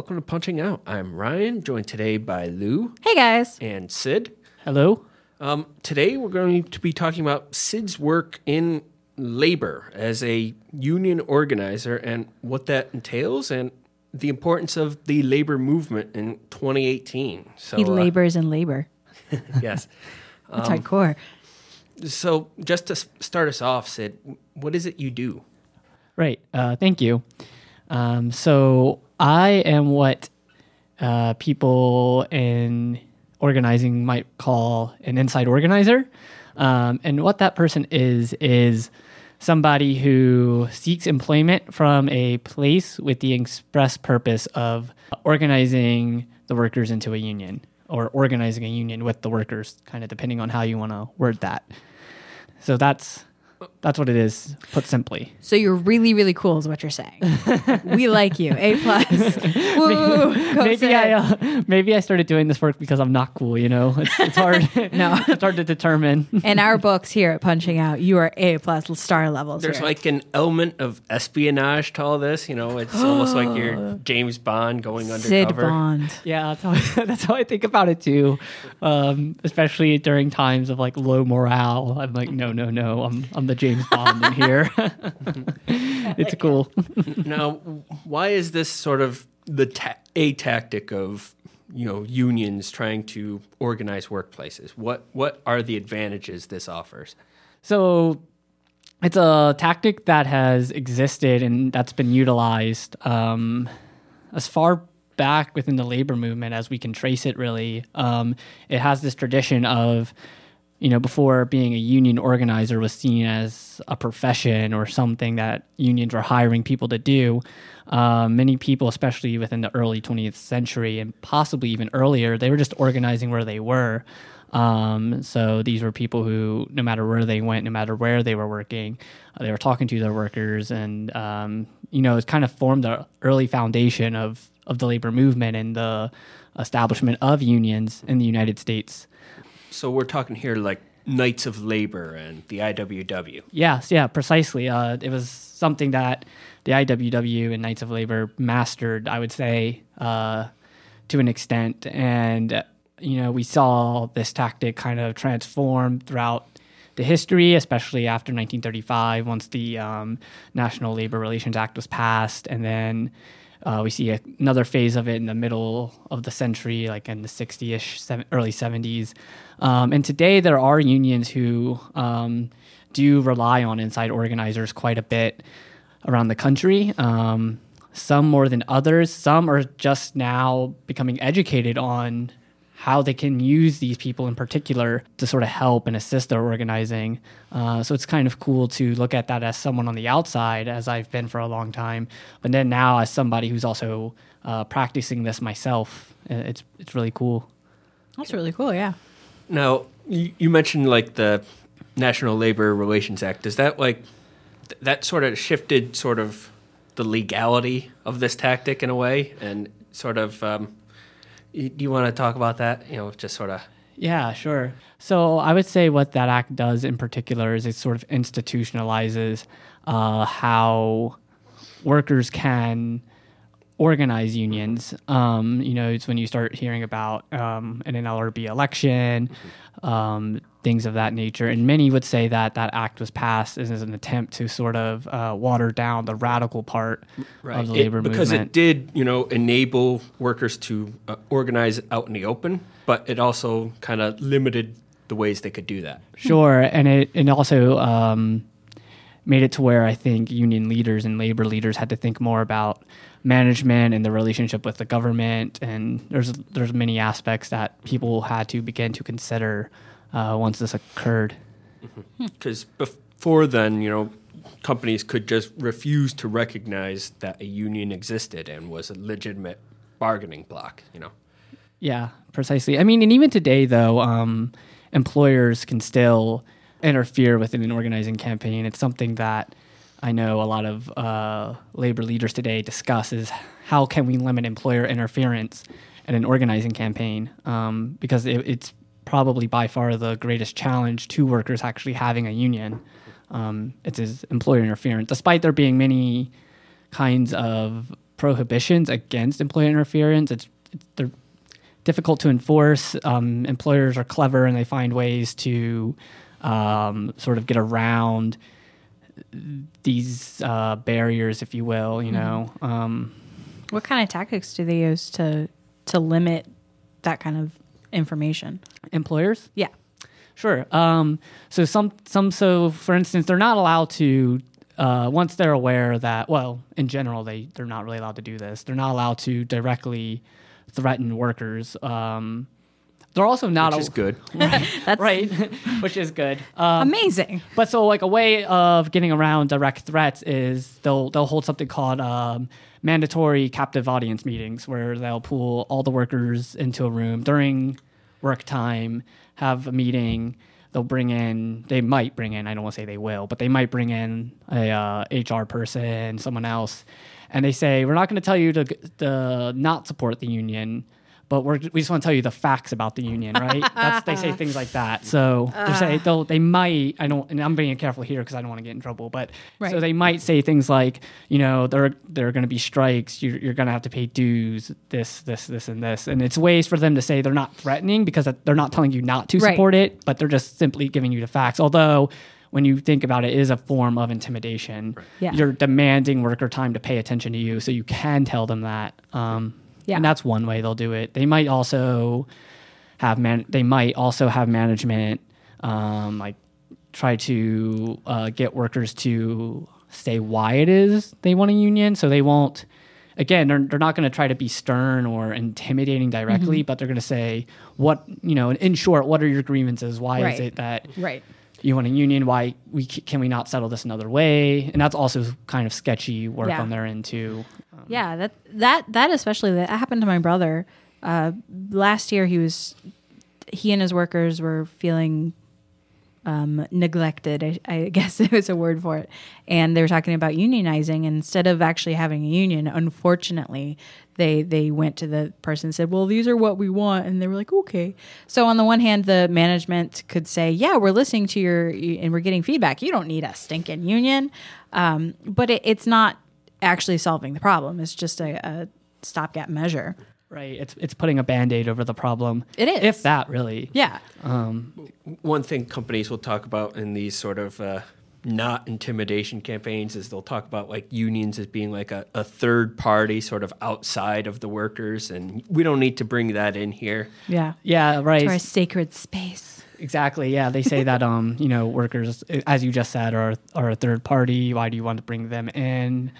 Welcome to Punching Out. I'm Ryan, joined today by Lou Hey guys. and Sid. Hello. Um, today we're going to be talking about Sid's work in labor as a union organizer and what that entails and the importance of the labor movement in 2018. So, He uh, labors in labor. yes. That's Um, hardcore. So, just to s- start us off, Sid, what is it you do? Right. Uh, thank you. Um, so I am what uh, people in organizing might call an inside organizer. Um, and what that person is, is somebody who seeks employment from a place with the express purpose of organizing the workers into a union or organizing a union with the workers, kind of depending on how you want to word that. So that's that's what it is, put simply. So you're really, really cool, is what you're saying. we like you. A plus. Woo. Go maybe I uh, maybe I started doing this work because I'm not cool. You know, it's, it's hard. No. it's hard to determine. In our books here at Punching Out, you are A plus star levels. There's here. like an element of espionage to all this. You know, it's almost like you're James Bond going Sid undercover. Bond. Yeah, that's how, that's how I think about it too. Um, especially during times of like low morale. I'm like, no, no, no. I'm I'm the James Bond in here. it's cool. Now, why is this sort of the ta- a tactic of you know unions trying to organize workplaces? What what are the advantages this offers? So it's a tactic that has existed and that's been utilized um, as far back within the labor movement as we can trace it really. Um, it has this tradition of, you know, before being a union organizer was seen as a profession or something that unions were hiring people to do. Um, many people, especially within the early 20th century and possibly even earlier, they were just organizing where they were. Um, so these were people who, no matter where they went, no matter where they were working, uh, they were talking to their workers, and um, you know, it kind of formed the early foundation of of the labor movement and the establishment of unions in the United States. So we're talking here like Knights of Labor and the IWW. Yes, yeah, precisely. Uh, it was something that the IWW and Knights of Labor mastered, I would say, uh, to an extent. And, uh, you know, we saw this tactic kind of transform throughout the history, especially after 1935, once the um, National Labor Relations Act was passed. And then uh, we see a, another phase of it in the middle of the century, like in the 60 ish, early 70s. Um, and today there are unions who um, do rely on inside organizers quite a bit around the country. Um, some more than others. Some are just now becoming educated on how they can use these people in particular to sort of help and assist their organizing. Uh, so it's kind of cool to look at that as someone on the outside, as I've been for a long time, but then now as somebody who's also uh, practicing this myself. uh, It's it's really cool. That's really cool, yeah. Now, you, you mentioned like the National Labor Relations Act. Does that like th- that sort of shifted sort of the legality of this tactic in a way, and sort of um, y- do you want to talk about that? You know, just sort of Yeah, sure. So I would say what that act does in particular is it sort of institutionalizes uh, how workers can organize unions. Um, you know, it's when you start hearing about um, an NLRB election, um, things of that nature. And many would say that that act was passed as an attempt to sort of uh, water down the radical part of the It- labor because movement. Because it did, you know, enable workers to uh, organize out in the open, but it also kind of limited the ways they could do that. Sure, and it and also um, made it to where I think union leaders and labor leaders had to think more about management and the relationship with the government, and there's there's many aspects that people had to begin to consider uh, once this occurred. Because before then, you know, companies could just refuse to recognize that a union existed and was a legitimate bargaining block. You know. Yeah, precisely. I mean, and even today, though, um, employers can still interfere within an organizing campaign. It's something that I know a lot of uh, labor leaders today discuss is how can we limit employer interference in an organizing campaign um, because it, it's probably by far the greatest challenge to workers actually having a union. Um, it's is employer interference, despite there being many kinds of prohibitions against employer interference. It's, it's they're difficult to enforce. Um, employers are clever and they find ways to um, sort of get around these uh, barriers, if you will. You know, um, What kind of tactics do they use to to limit that kind of information? employers. Yeah. Sure. Um, so some some so for instance, they're not allowed to uh, once they're aware that well, in general, they they're not really allowed to do this. They're not allowed to directly threaten workers. Um, they're also not Which a- is good. That's right, which is good. Um, amazing. But so like a way of getting around direct threats is they'll they'll hold something called um, mandatory captive audience meetings where they'll pull all the workers into a room during work time, have a meeting. They'll bring in. They might bring in. I don't want to say they will, but they might bring in a uh, HR person, someone else, and they say we're not going to tell you to, to not support the union but we're, we just want to tell you the facts about the union, right? That's, they say things like that. So they say they'll, they might. I don't, and I'm being careful here because I don't want to get in trouble. But Right. so they might say things like, you know, there there are going to be strikes. You're, you're going to have to pay dues. This, this, this, and this. And it's ways for them to say they're not threatening because they're not telling you not to Right. support it, but they're just simply giving you the facts. Although. When you think about it, it is a form of intimidation. Yeah. You're demanding worker time to pay attention to you, so you can tell them that. Um, Yeah. and that's one way they'll do it. They might also have man. They might also have management um, like try to uh, get workers to say why it is they want a union, so they won't. Again, they're, they're not going to try to be stern or intimidating directly, Mm-hmm. but they're going to say what you know. In short, what are your grievances? Why Right. is it that Right. you want a union? Why we can we not settle this another way? And that's also kind of sketchy work Yeah. on their end too. Yeah, that that that especially that happened to my brother. Uh, last year, he was he and his workers were feeling um, neglected. I, I guess it was a word for it, and they were talking about unionizing. Instead of actually having a union, unfortunately, they they went to the person and said, "Well, these are what we want," and they were like, "Okay." So on the one hand, the management could say, "Yeah, we're listening to your and we're getting feedback. You don't need a stinking union," um, but it, it's not actually solving the problem. It's just a, a stopgap measure. Right. It's it's putting a band-aid over the problem. It is. If that really. Yeah. One thing companies will talk about in these sort of uh, not intimidation campaigns is they'll talk about like unions as being like a, a third party sort of outside of the workers, and we don't need to bring that in here. Yeah. Yeah, right. To our sacred space. Exactly. Yeah, they say that um, you know, workers as you just said are are a third party. Why do you want to bring them in?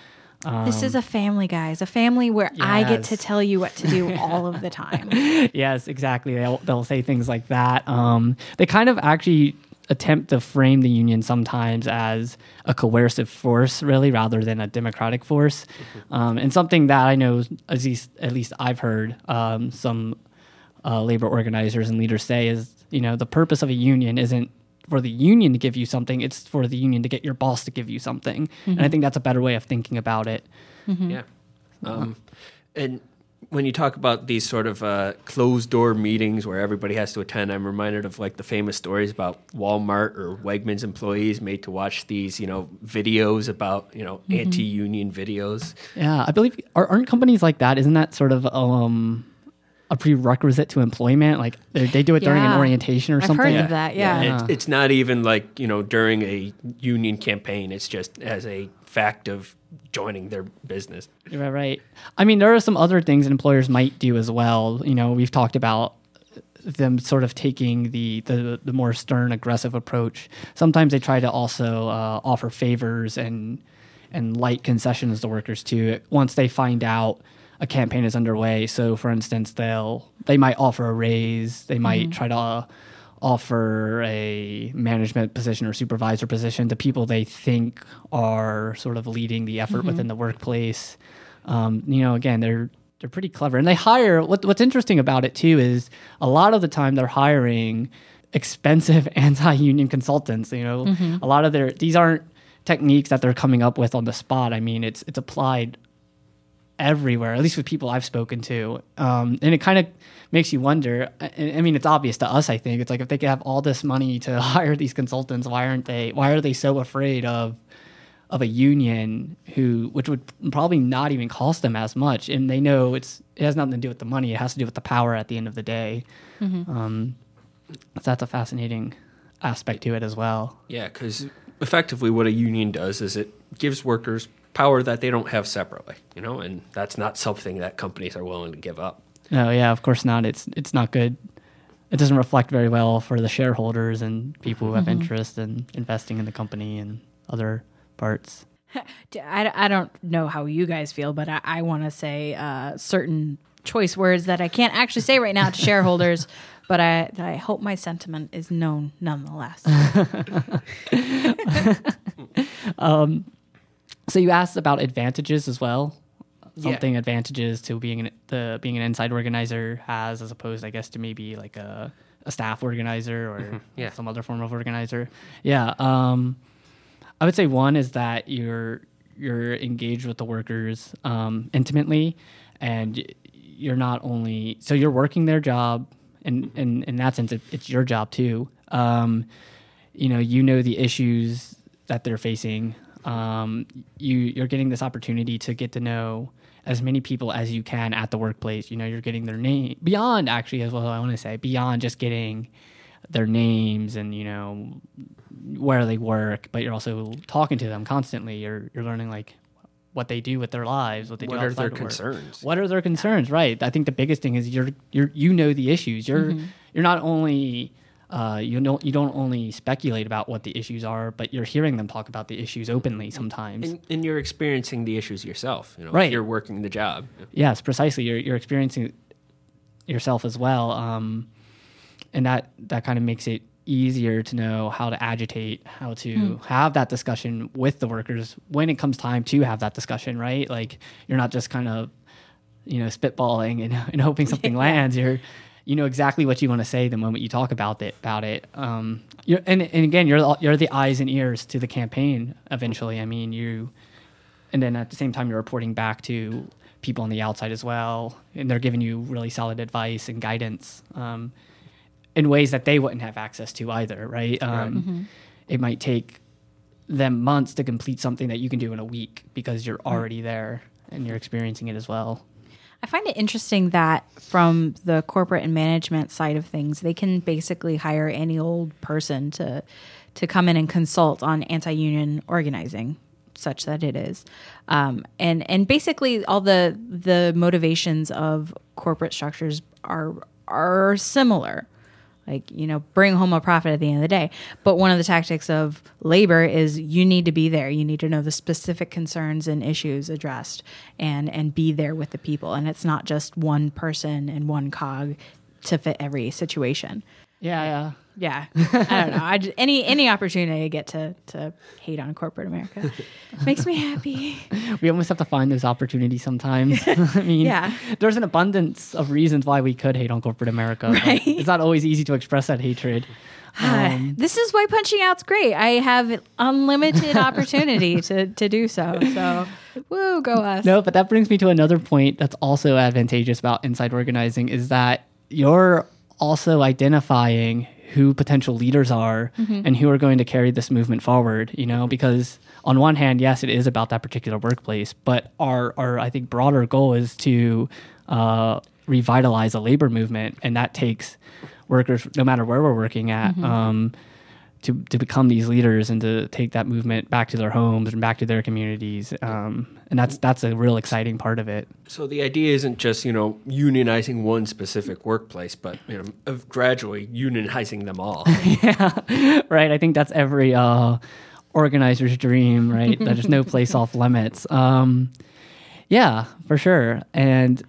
This is a family, guys. A family where I get to tell you what to do all of the time. yes, exactly. They'll they'll say things like that. Um, they kind of actually attempt to frame the union sometimes as a coercive force, really, rather than a democratic force. Um, and something that I know, at least at least I've heard um, some uh, labor organizers and leaders say is, you know, the purpose of a union isn't for the union to give you something; it's for the union to get your boss to give you something. And I think that's a better way of thinking about it. Yeah. Um, and when you talk about these sort of uh, closed door meetings where everybody has to attend, I'm reminded of like the famous stories about Walmart or Wegmans employees made to watch these, you know, videos about, you know, anti union videos. Yeah, I believe aren't companies like that? Isn't that sort of um, a prerequisite to employment? Like they, they do it during an orientation or I've something. heard of that. Yeah. Yeah. It's, it's not even like, you know, during a union campaign, it's just as a fact of joining their business. Right, right. I mean, there are some other things employers might do as well. You know, we've talked about them sort of taking the the, the more stern, aggressive approach. Sometimes they try to also uh, offer favors and and light concessions to workers too. Once they find out a campaign is underway, so for instance, they'll they might offer a raise. They might try to uh, offer a management position or supervisor position to people they think are sort of leading the effort within the workplace. Um, you know, again, they're they're pretty clever, and they hire. What, what's interesting about it too is a lot of the time they're hiring expensive anti-union consultants. You know, a lot of their these aren't techniques that they're coming up with on the spot. I mean, it's it's applied everywhere, at least with people I've spoken to. Um, and it kind of makes you wonder. I, I mean, it's obvious to us. I think it's like if they could have all this money to hire these consultants, why aren't they? Why are they so afraid of of a union who, which would probably not even cost them as much, and they know it's it has nothing to do with the money. It has to do with the power at the end of the day. Um, so that's a fascinating aspect to it as well. Yeah, because effectively, what a union does is it gives workers power that they don't have separately, you know, and that's not something that companies are willing to give up. No, yeah, of course not. It's it's not good. It doesn't reflect very well for the shareholders and people who have interest in investing in the company and other parts. I, I don't know how you guys feel, but I, I want to say uh, certain choice words that I can't actually say right now to shareholders, but I, I hope my sentiment is known nonetheless. So you asked about advantages as well. Yeah. Something advantages to being an, the being an inside organizer has as opposed, I guess, to maybe like a, a staff organizer or Yeah. some other form of organizer. Yeah. Um, I would say one is that you're you're engaged with the workers um, intimately, and you're not only so you're working their job, and and in that sense, it, it's your job too. Um, you know, you know the issues that they're facing. Um, you you're getting this opportunity to get to know as many people as you can at the workplace. You know, you're getting their name beyond actually as well. I want to say beyond just getting their names and you know where they work, but you're also talking to them constantly. You're you're learning like what they do with their lives, what they What do are their of work. concerns? What are their concerns? Right. I think the biggest thing is you're you're you know the issues. You're you're not only uh, you don't you don't only speculate about what the issues are, but you're hearing them talk about the issues openly sometimes. And, and you're experiencing the issues yourself, You know, right. You're working the job. Yes, precisely. You're you're experiencing it yourself as well, um, and that that kind of makes it easier to know how to agitate, how to have that discussion with the workers when it comes time to have that discussion. Right, like you're not just kind of you know spitballing and, and hoping something lands. You're you know exactly what you want to say the moment you talk about it about it. Um, you're, and and again, you're the- you're the eyes and ears to the campaign. Eventually, I mean you and then at the same time you're reporting back to people on the outside as well and they're giving you really solid advice and guidance um, in ways that they wouldn't have access to either right, um, it might take them months to complete something that you can do in a week because you're already there and you're experiencing it as well I find it interesting that from the corporate and management side of things, they can basically hire any old person to to come in and consult on anti-union organizing, such that it is, um, and and basically all the the motivations of corporate structures are are similar like you know bring home a profit at the end of the day. But one of the tactics of labor is you need to be there. You need to know the specific concerns and issues addressed and and be there with the people. And it's not just one person and one cog to fit every situation yeah yeah yeah i don't know I just, any any opportunity i get to to hate on corporate america makes me happy we almost have to find those opportunities sometimes i mean Yeah. there's an abundance of reasons why we could hate on corporate america Right. it's not always easy to express that hatred Um, this is why punching out's great. I have unlimited opportunity to, to do so. So, woo, go us. No, but that brings me to another point that's also advantageous about inside organizing is that you're also identifying who potential leaders are and who are going to carry this movement forward, you know, because on one hand, yes, it is about that particular workplace, but our, our I think broader goal is to uh, revitalize a labor movement and that takes workers no matter where we're working at um, to, to become these leaders and to take that movement back to their homes and back to their communities. Um, and that's that's a real exciting part of it. So the idea isn't just you know unionizing one specific workplace, but you know of gradually unionizing them all. right? I think that's every uh, organizer's dream, right? that there's no place off limits. Um, yeah, for sure. And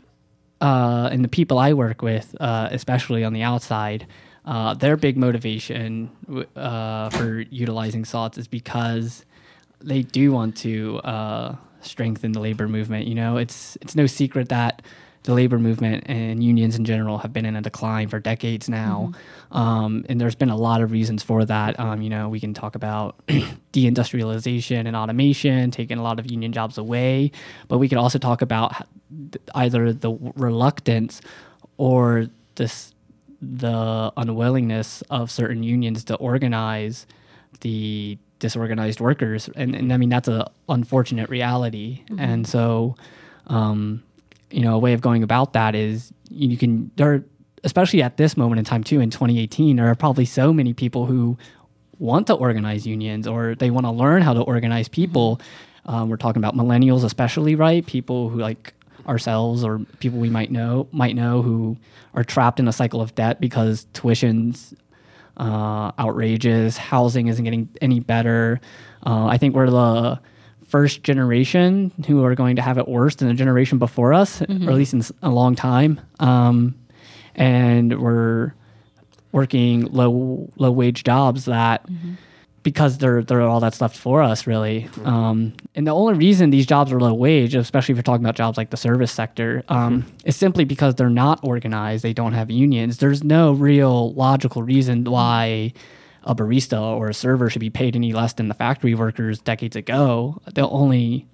uh, and the people I work with, uh, especially on the outside, uh, their big motivation uh, for utilizing salts is because they do want to uh, strengthen the labor movement. You know, it's it's no secret that the labor movement and unions in general have been in a decline for decades now, um, and there's been a lot of reasons for that. Um, you know, we can talk about deindustrialization and automation taking a lot of union jobs away, but we can also talk about either the reluctance or this the unwillingness of certain unions to organize the disorganized workers. And, and i mean that's a unfortunate reality. And so um, you know a way of going about that is you can there are, especially at this moment in time too in 2018 there are probably so many people who want to organize unions or they want to learn how to organize people. Um, we're talking about millennials especially right? People who like ourselves or people we might know might know who are trapped in a cycle of debt because tuition's uh, outrageous. Housing isn't getting any better. Uh, I think we're the first generation who are going to have it worse than the generation before us, or at least in a long time. Um, and we're working low low wage jobs that because they're they're all that's left for us really. Um, and the only reason these jobs are low wage, especially if you're talking about jobs like the service sector, um, is simply because they're not organized. They don't have unions. There's no real logical reason why a barista or a server should be paid any less than the factory workers decades ago. The only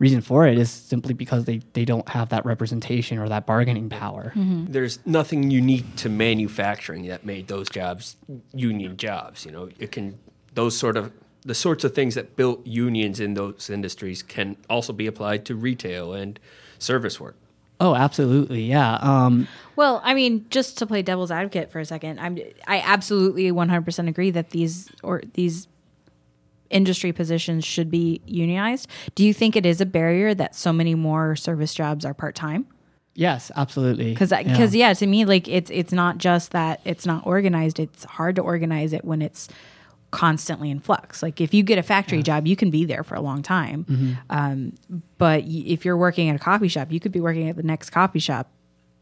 reason for it is simply because they, they don't have that representation or that bargaining power. There's nothing unique to manufacturing that made those jobs union jobs. You know, it can those sort of the sorts of things that built unions in those industries can also be applied to retail and service work. Oh, absolutely. Yeah. Um, Well, I mean, just to play devil's advocate for a second, I'm I absolutely 100% agree that these or these industry positions should be unionized. Do you think it is a barrier that so many more service jobs are part-time? yes, absolutely. Cuz Yeah. cuz yeah, to me like it's it's not just that it's not organized, it's hard to organize it when it's constantly in flux. Like if you get a factory job, you can be there for a long time. Mm-hmm. Um, but y- if you're working at a coffee shop, you could be working at the next coffee shop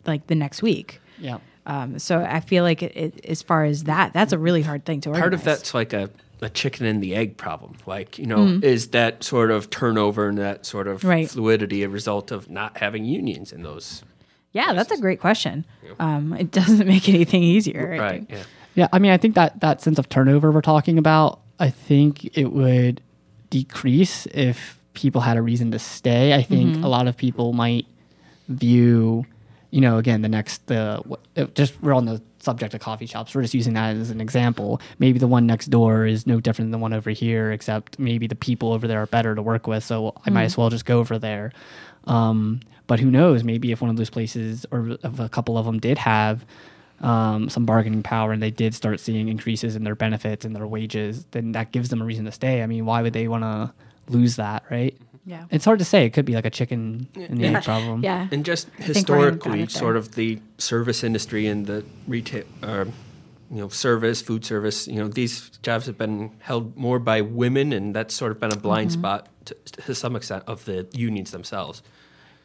like the next week. Yeah. Um, so I feel like it, it, as far as that, that's a really hard thing to organize. Part of that's like a, a chicken and the egg problem. Like, you know, is that sort of turnover and that sort of Right. fluidity a result of not having unions in those? yeah, that's a great question. Um, it doesn't make anything easier. Right. Yeah. Yeah, I mean, I think that that sense of turnover we're talking about, I think it would decrease if people had a reason to stay. I think Mm-hmm. a lot of people might view, you know, again, the next the it- just we're on the subject of coffee shops. We're just using that as an example. Maybe the one next door is no different than the one over here, except maybe the people over there are better to work with. So I might as well just go over there. Um, but who knows? Maybe if one of those places or if a couple of them did have um, some bargaining power and they did start seeing increases in their benefits and their wages, then that gives them a reason to stay. I mean, why would they want to lose that, right? Yeah. It's hard to say. It could be like a chicken and the Yeah. egg problem. Yeah. And just think Ryan got historically, sort of the service industry and the retail, uh, you know, service, food service, you know, these jobs have been held more by women, and that's sort of been a blind Mm-hmm. spot to, to some extent of the unions themselves.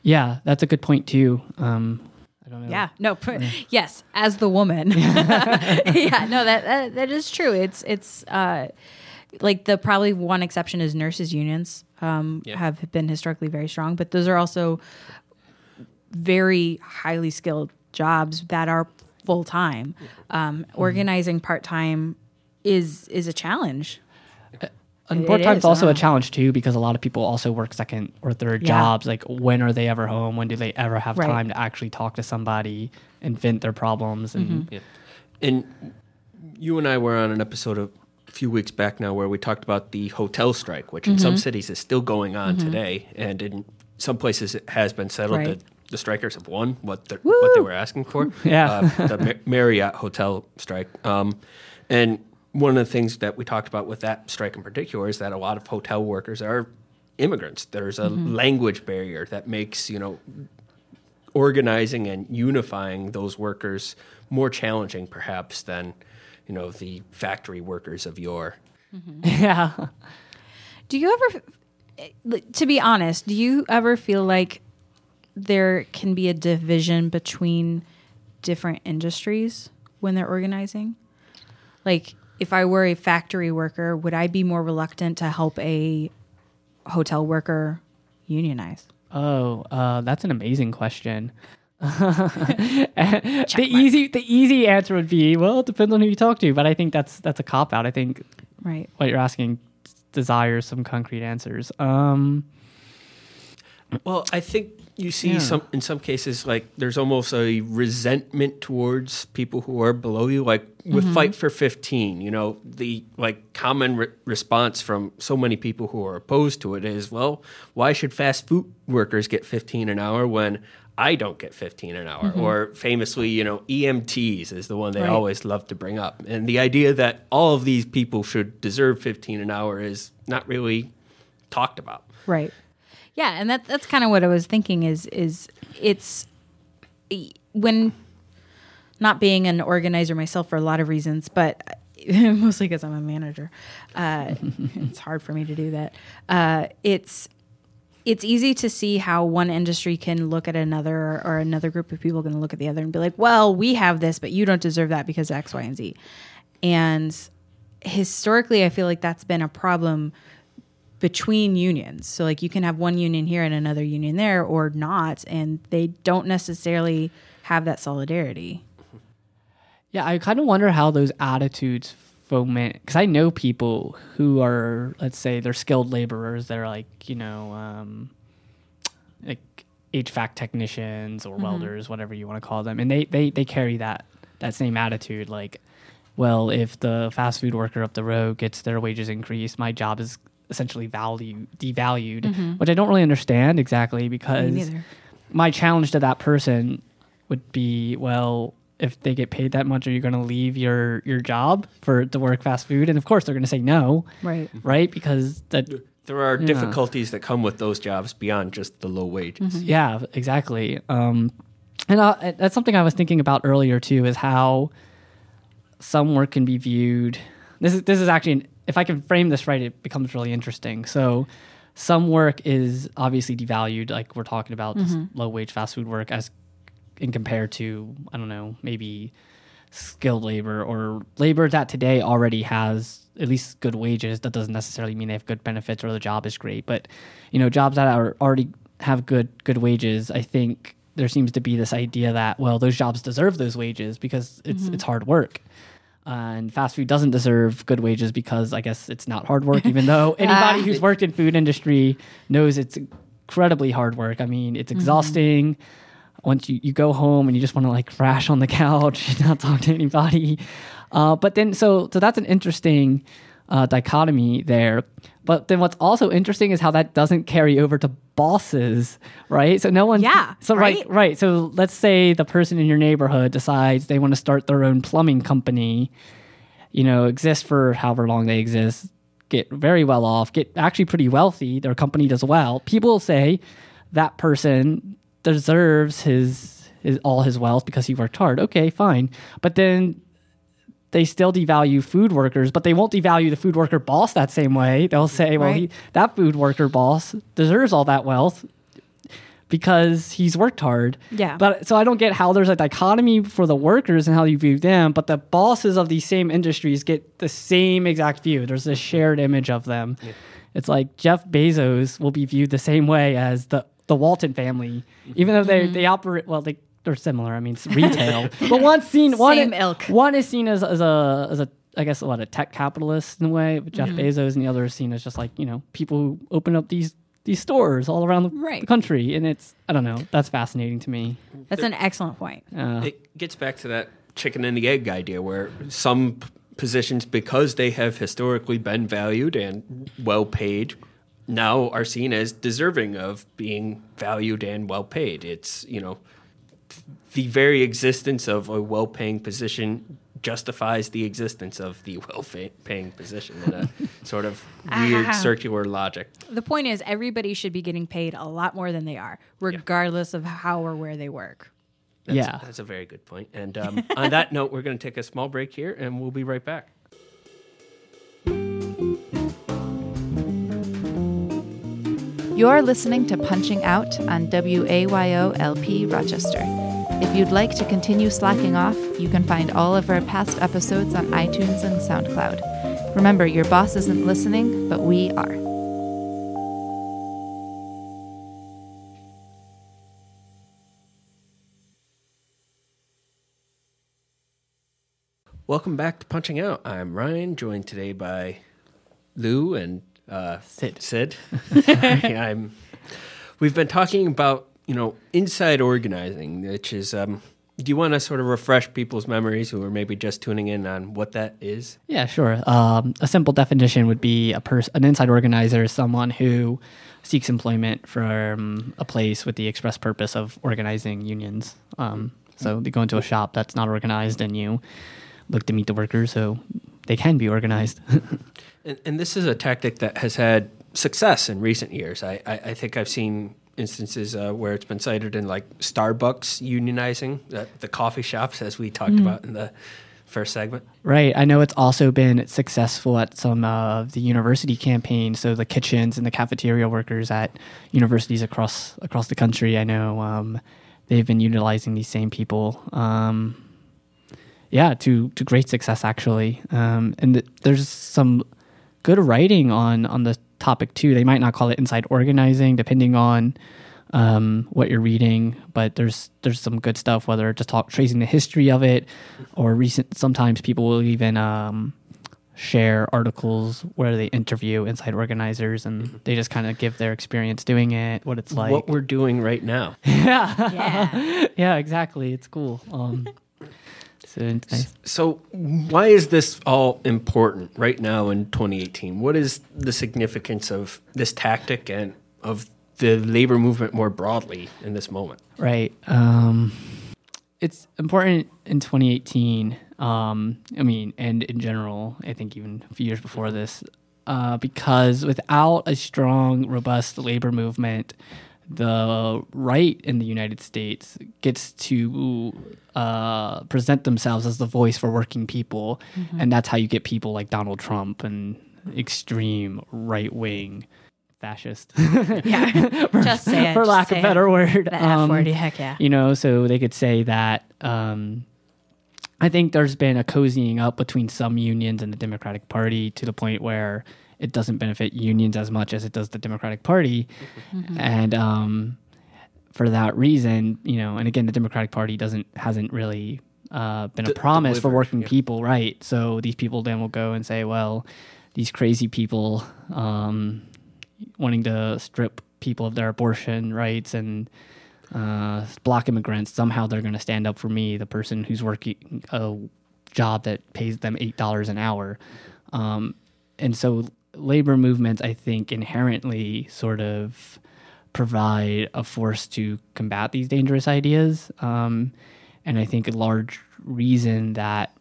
Yeah, that's a good point too. Um, I don't know. Yeah. No. pr- Yes, as the woman. yeah. No. That, that that is true. It's it's uh, like the probably one exception is nurses unions um, have been historically very strong, but those are also very highly skilled jobs that are full time. Um, organizing part time is is a challenge. And It part time's is, also a challenge too because a lot of people also work second or third Yeah. jobs. Like, when are they ever home? When do they ever have Right. time to actually talk to somebody and vent their problems? And Mm-hmm. Yeah. And you and I were on an episode of, a few weeks back now where we talked about the hotel strike, which in Mm-hmm. some cities is still going on today, and in some places it has been settled Right. that the strikers have won what the, what they were asking for. Yeah. uh, the Marriott hotel strike. Um, and one of the things that we talked about with that strike in particular is that a lot of hotel workers are immigrants. There's a Mm-hmm. language barrier that makes you know organizing and unifying those workers more challenging, perhaps, than you know the factory workers of yore. yeah. Do you ever, to be honest, do you ever feel like there can be a division between different industries when they're organizing? like if I were a factory worker, would I be more reluctant to help a hotel worker unionize? Oh, uh, that's an amazing question. the easy the easy answer would be well, it depends on who you talk to, but I think that's that's a cop out. I think Right. what you're asking desires some concrete answers. Um, Well, I think you see Yeah. some in some cases like there's almost a resentment towards people who are below you. Like with mm-hmm. Fight for 15, you know, the like common re- response from so many people who are opposed to it is, well, why should fast food workers get 15 an hour when I don't get 15 an hour? Mm-hmm. Or famously, you know, EMTs is the one they Right. always love to bring up. And the idea that all of these people should deserve 15 an hour is not really talked about. Right. Yeah, and that that's kind of what I was thinking is is it's when not being an organizer myself for a lot of reasons, but mostly because I'm a manager. Uh, it's hard for me to do that. Uh, it's it's easy to see how one industry can look at another or another group of people can look at the other and be like, well, we have this, but you don't deserve that because X, Y, and Z. And historically, I feel like that's been a problem between unions. So like you can have one union here and another union there or not and they don't necessarily have that solidarity. Yeah, I kind of wonder how those attitudes foment because I know people who are, let's say, they're skilled laborers. They're like, you know, um, like HVAC technicians or welders, whatever you want to call them, and they they they carry that that same attitude. Like, well, if the fast food worker up the road gets their wages increased, my job is essentially value devalued, which I don't really understand exactly because my challenge to that person would be well if they get paid that much are you going to leave your your job for to work fast food and of course they're going to say no Right. right because that There are Yeah. difficulties that come with those jobs beyond just the low wages. yeah exactly um and uh, that's something i was thinking about earlier too is how some work can be viewed this is this is actually an, if i can frame this right it becomes really interesting. So some work is obviously devalued like we're talking about this mm-hmm. low wage fast food work as in compared to i don't know maybe skilled labor or labor that today already has at least good wages. That doesn't necessarily mean they have good benefits or the job is great but you know jobs that are already have good good wages i think there seems to be this idea that well those jobs deserve those wages because it's mm-hmm. it's hard work and fast food doesn't deserve good wages because I guess it's not hard work, even though anybody who's worked in food industry knows it's incredibly hard work. I mean, it's exhausting. Once you, you go home and you just want to like crash on the couch and not talk to anybody. Uh, but then, so so that's an interesting uh, dichotomy there. But then, what's also interesting is how that doesn't carry over to bosses, right? So no one, Yeah, So right, right? right. So let's say the person in your neighborhood decides they want to start their own plumbing company you know, exist for however long they exist, get very well off, get actually pretty wealthy, their company does well, people will say that person deserves his, his all his wealth because he worked hard. Okay, fine. But then they still devalue food workers, but they won't devalue the food worker boss that same way. They'll say, well, he, that food worker boss deserves all that wealth because he's worked hard. Yeah. But so I don't get how there's a dichotomy for the workers and how you view them, but the bosses of these same industries get the same exact view. There's this shared image of them. It's like Jeff Bezos will be viewed the same way as the the Walton family, even though they mm-hmm. they operate well. They they're similar. I mean, retail, but one's seen one Same ilk. one is seen as as a as a I guess a lot of tech capitalists in a way, with Jeff Mm-hmm. Bezos, and the other is seen as just like you know people who open up these these stores all around the, Right. the country, and it's I don't know. That's fascinating to me. That's an excellent point. Uh, It gets back to that chicken and the egg idea where some p- positions, because they have historically been valued and well paid, now are seen as deserving of being valued and well paid. It's, you know, the very existence of a well paying position justifies the existence of the well paying position in a sort of weird Ah. circular logic. The point is everybody should be getting paid a lot more than they are, regardless of how or where they work. That's, Yeah. That's a very good point. And um, on that note, we're going to take a small break here and we'll be right back. You're listening to Punching Out on WAYO LP Rochester. If you'd like to continue slacking off, you can find all of our past episodes on iTunes and SoundCloud. Remember, your boss isn't listening, but we are. Welcome back to Punching Out. I'm Ryan, joined today by Lou and uh, Sid. Sid. I'm. We've been talking about you know inside organizing, which is. Um, do you want to sort of refresh people's memories who are maybe just tuning in on what that is? Yeah, sure. Um, a simple definition would be a person, an inside organizer is someone who seeks employment from a place with the express purpose of organizing unions. Um, so they go into a shop that's not organized, and you look to meet the workers so they can be organized. And, and this is a tactic that has had success in recent years. I, I, I think I've seen instances uh, where it's been cited in like Starbucks unionizing the, the coffee shops, as we talked about in the first segment. Right. I know it's also been successful at some of the university campaigns. So the kitchens and the cafeteria workers at universities across across the country. I know um, they've been utilizing these same people. Um, yeah, to to great success actually. Um, and th- there's some good writing on on the topic too. They might not call it inside organizing, depending on um, what you're reading, but there's there's some good stuff. Whether just talk, tracing the history of it, or recent. Sometimes people will even um, share articles where they interview inside organizers, and they just kind of give their experience doing it, what it's like. what we're doing right now. Yeah. yeah, exactly. It's cool. Um, so it's nice. So, why is this all important right now in 2018? What is the significance of this tactic and of the labor movement more broadly in this moment? Right. Um, it's important in 2018. Um, I mean, and in general, I think even a few years before this, uh, because without a strong, robust labor movement, the right in the United States gets to uh, present themselves as the voice for working people, and that's how you get people like Donald Trump and extreme right wing fascist. Yeah. Just say it. for lack of a better it. word. The F Um, word. Heck yeah. you know, so they could say that. Um, I think there's been a cozying up between some unions and the Democratic Party to the point where it doesn't benefit unions as much as it does the Democratic Party, and um, for that reason, you know, and again, the Democratic Party doesn't hasn't really uh, been D- a promise for working yeah. people, right? So these people then will go and say, well, these crazy people um, wanting to strip people of their abortion rights and uh, block immigrants, somehow they're going to stand up for me, the person who's working a job that pays them eight dollars an hour. Um, and so, labor movements, I think, inherently sort of provide a force to combat these dangerous ideas. Um, and I think a large reason that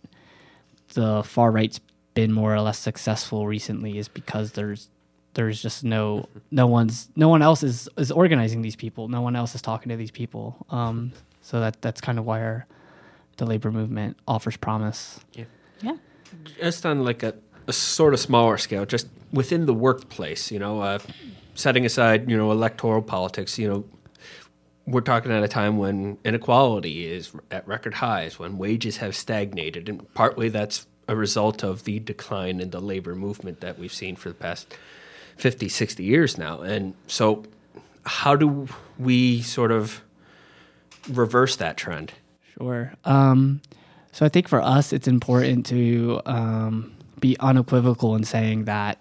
the far right's been more or less successful recently is because there's there's just no no one's no one else is is organizing these people. No one else is talking to these people. Um, so that that's kind of why our, the labor movement offers promise. Yeah. Just on like a, a sort of smaller scale, just within the workplace, you know, uh, setting aside, you know, electoral politics, you know, we're talking at a time when inequality is at record highs, when wages have stagnated, and partly that's a result of the decline in the labor movement that we've seen for the past 50, 60 years now. And so, how do we sort of reverse that trend? Sure. Um, so I think for us, it's important to um, be unequivocal in saying that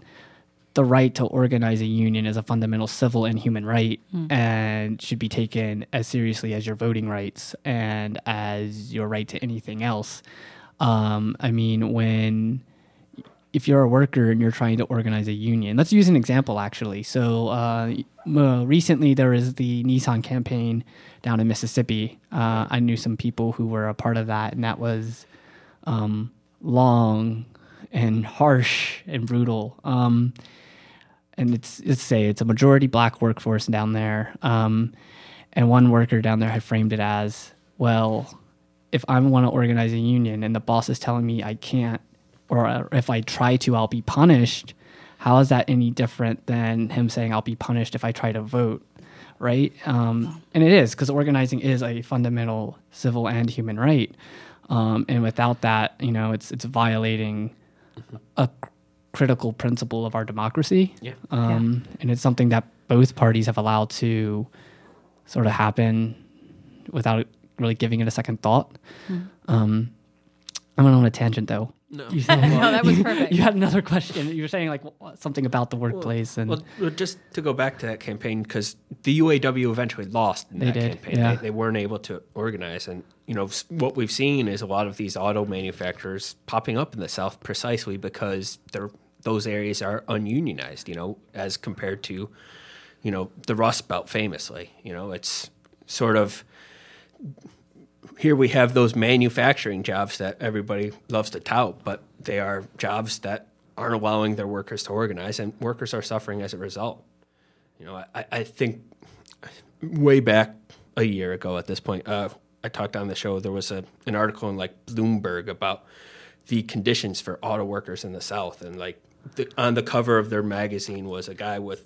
the right to organize a union is a fundamental civil and human right and should be taken as seriously as your voting rights and as your right to anything else. Um, I mean, when if you're a worker and you're trying to organize a union, let's use an example actually. So uh, uh, recently there was the Nissan campaign down in Mississippi. Uh, I knew some people who were a part of that, and that was um, long and harsh and brutal. Um, and it's let's say it's a majority black workforce down there. Um, and one worker down there had framed it as, well, if I want to organize a union and the boss is telling me I can't, or if I try to, I'll be punished. How is that any different than him saying I'll be punished if I try to vote? right? Um, and it is because organizing is a fundamental civil and human right. Um, and without that, you know, it's it's violating a critical principle of our democracy. Yeah. Um, And it's something that both parties have allowed to sort of happen without really giving it a second thought. Um, I went on a tangent though. No. You, said- no, that was perfect. you had another question. You were saying like something about the workplace and Well, well, just to go back to that campaign, because the UAW eventually lost in They that did, campaign. yeah. They, they weren't able to organize, and you know what we've seen is a lot of these auto manufacturers popping up in the South precisely because they're those areas are ununionized. You know, as compared to you know the Rust Belt, famously. You know, it's sort of here we have those manufacturing jobs that everybody loves to tout, but they are jobs that aren't allowing their workers to organize, and workers are suffering as a result. You know, I, I think way back a year ago at this point, uh, I talked on the show. There was a, an article in like Bloomberg about the conditions for auto workers in the South, and like the, on the cover of their magazine was a guy with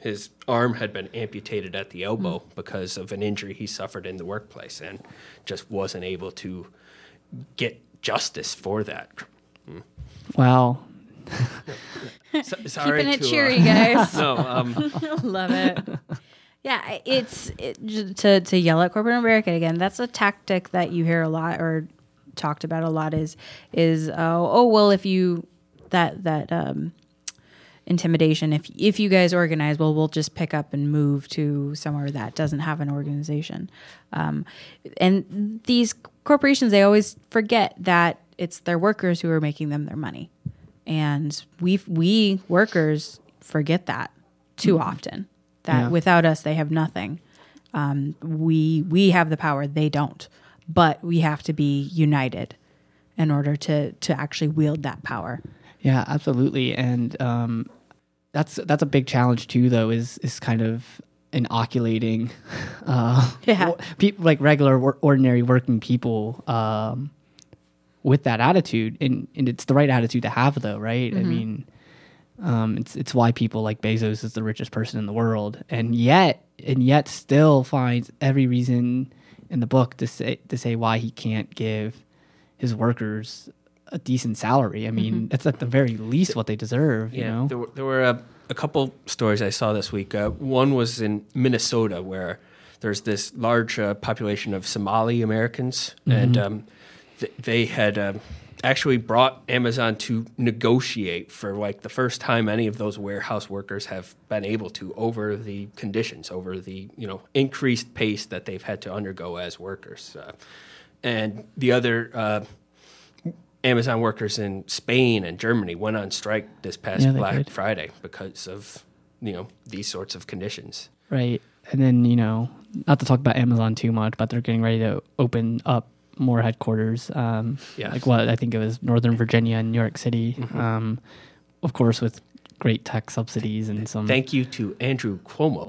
his arm had been amputated at the elbow because of an injury he suffered in the workplace, and just wasn't able to get justice for that. wow. So, sorry Keeping it to, uh, cheery, guys. no, um, Love it. Yeah, it's it, to to yell at corporate America again. That's a tactic that you hear a lot or talked about a lot. Is is oh oh well if you that that um, intimidation. If if you guys organize well we'll just pick up and move to somewhere that doesn't have an organization. Um, and these corporations they always forget that it's their workers who are making them their money. And we we workers forget that too often that Yeah. without us they have nothing. Um, we we have the power they don't. But we have to be united in order to to actually wield that power Yeah, absolutely, and um, that's that's a big challenge too. Though is is kind of inoculating, uh, Yeah. wo- peop like regular, ordinary working people um, with that attitude, and and it's the right attitude to have, though, right? I mean, um, it's it's why people like Bezos is the richest person in the world, and yet and yet still finds every reason in the book to say to say why he can't give his workers a decent salary. I mean, that's at the very least what they deserve. You know, There were, there were a, a couple stories I saw this week. Uh, one was in Minnesota, where there's this large uh, population of Somali Americans, and um, th- they had um actually brought Amazon to negotiate for like the first time any of those warehouse workers have been able to over the conditions, over the you know increased pace that they've had to undergo as workers, uh, and the other. Uh, Amazon workers in Spain and Germany went on strike this past Yeah, Black did. Friday because of you know these sorts of conditions. right? And then you know, not to talk about Amazon too much, but they're getting ready to open up more headquarters. Um, Yes. like what I think it was Northern Virginia and New York City. Um, of course, with great tech subsidies and some. Thank you to Andrew Cuomo.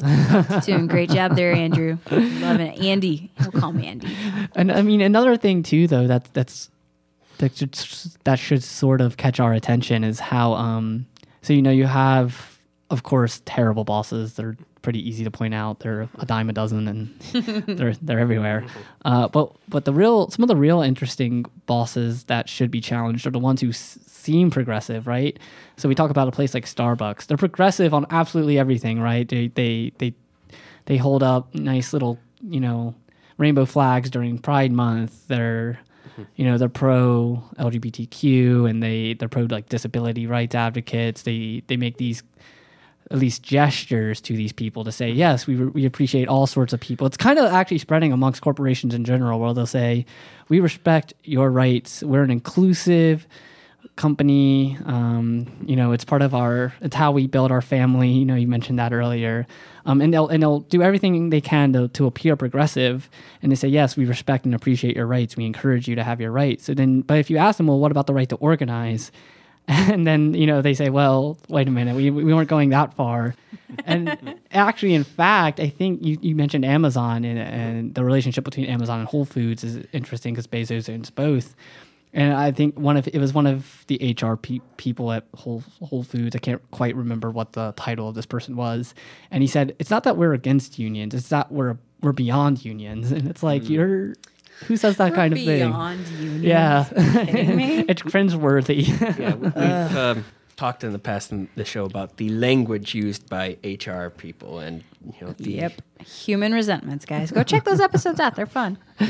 Doing a great job there, Andrew. Loving it. Andy. He'll call me Andy. And I mean, another thing too, though that that's that should that should sort of catch our attention is how um. So you know, you have of course terrible bosses. They're pretty easy to point out. They're a dime a dozen, and they're they're everywhere. Uh, but but the real some of the real interesting bosses that should be challenged are the ones who s- seem progressive, right? So we talk about a place like Starbucks. They're progressive on absolutely everything, right? They they they they hold up nice little you know rainbow flags during Pride Month. They're you know they're pro LGBTQ and they they're pro like disability rights advocates. They they make these at least gestures to these people to say yes we, we appreciate all sorts of people it's kind of actually spreading amongst corporations in general where they'll say we respect your rights we're an inclusive company um, you know it's part of our it's how we build our family. You know you mentioned that earlier. Um, and they'll and they'll do everything they can to, to appear progressive. And they say yes we respect and appreciate your rights. We encourage you to have your rights. So then but if you ask them well what about the right to organize? And then you know they say well wait a minute. We, we weren't going that far. And actually in fact i think you, you mentioned amazon and, and the relationship between amazon and whole foods is interesting because bezos owns both And I think one of it was one of the HR pe- people at Whole, Whole Foods. I can't quite remember what the title of this person was, and he said it's not that we're against unions; it's that we're we're beyond unions. And it's like you're who says that kind of thing? Beyond unions. Yeah, kidding me? it's cringeworthy. Yeah, we- we've um, talked in the past in the show about the language used by HR people, and you know, the, Yep. Human resentments, guys. Go check those episodes out. They're fun.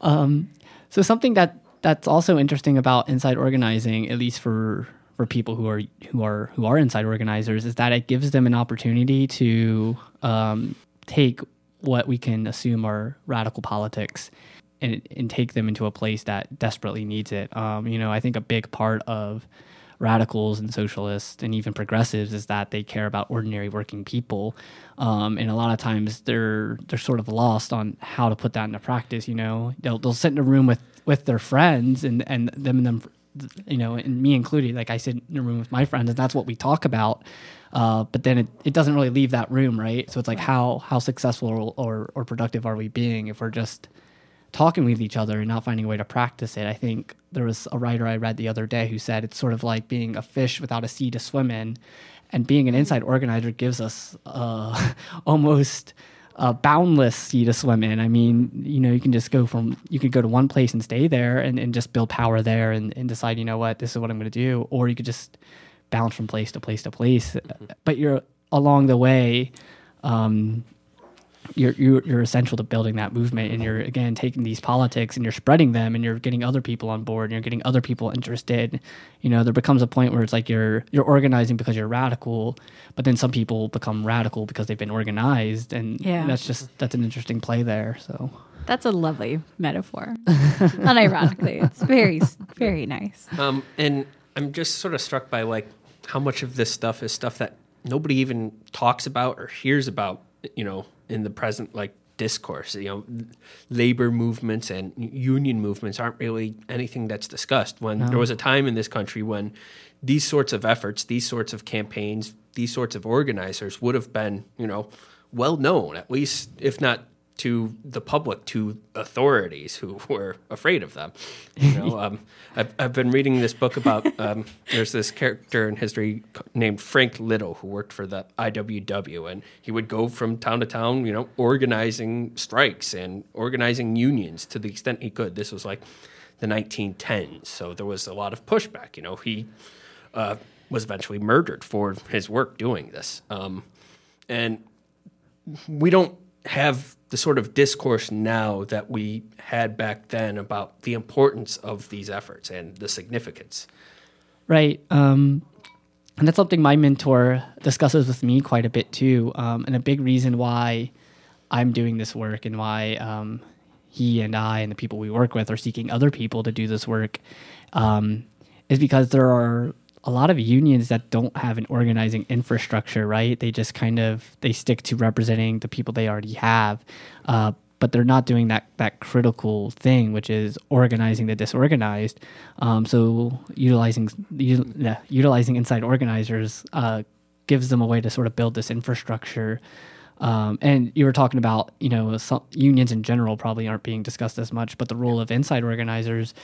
Um, So something that that's also interesting about inside organizing, at least for for people who are who are who are inside organizers, is that it gives them an opportunity to um, take what we can assume are radical politics and and take them into a place that desperately needs it. Um, you know, I think a big part of radicals and socialists and even progressives is that they care about ordinary working people, um, and a lot of times they're they're sort of lost on how to put that into practice. You know, they'll they'll sit in a room with with their friends and and them and them, you know, and me included. Like I sit in a room with my friends, and that's what we talk about. Uh, but then it, it doesn't really leave that room, right? So it's like how how successful or, or or productive are we being if we're just talking with each other and not finding a way to practice it. I think there was a writer I read the other day who said it's sort of like being a fish without a sea to swim in, and being an inside organizer gives us uh, almost a boundless sea to swim in. I mean, you know, you can just go from you could go to one place and stay there and, and just build power there and, and decide, you know what, this is what I'm going to do, or you could just bounce from place to place to place. But you're along the way. Um, you're, you're you're essential to building that movement and you're again taking these politics and you're spreading them and you're getting other people on board and you're getting other people interested you know there becomes a point where it's like you're you're organizing because you're radical but then some people become radical because they've been organized and Yeah. that's just that's an interesting play there so That's a lovely metaphor. Unironically, it's very, very nice. Um, and I'm just sort of struck by like how much of this stuff is stuff that nobody even talks about or hears about, you know, in the present like discourse. You know, labor movements and union movements aren't really anything that's discussed. When there was a time in this country when these sorts of efforts, these sorts of campaigns, these sorts of organizers would have been, you know, well known, at least if not to the public, to authorities who were afraid of them. You know, um, I've, I've been reading this book about. Um, there's this character in history named Frank Little who worked for the IWW, and he would go from town to town, you know, organizing strikes and organizing unions to the extent he could. This was like the 1910s, so there was a lot of pushback. You know, he uh, was eventually murdered for his work doing this, um, and we don't have the sort of discourse now that we had back then about the importance of these efforts and the significance. Right. Um, and that's something my mentor discusses with me quite a bit too. Um, and a big reason why I'm doing this work and why um, he and I and the people we work with are seeking other people to do this work um, is because there are a lot of unions that don't have an organizing infrastructure, right? They just kind of they stick to representing the people they already have. Uh, but they're not doing that that critical thing, which is organizing the disorganized. Um, so utilizing u- yeah, utilizing inside organizers uh, gives them a way to sort of build this infrastructure. Um, and you were talking about you know unions in general probably aren't being discussed as much, but the role of inside organizers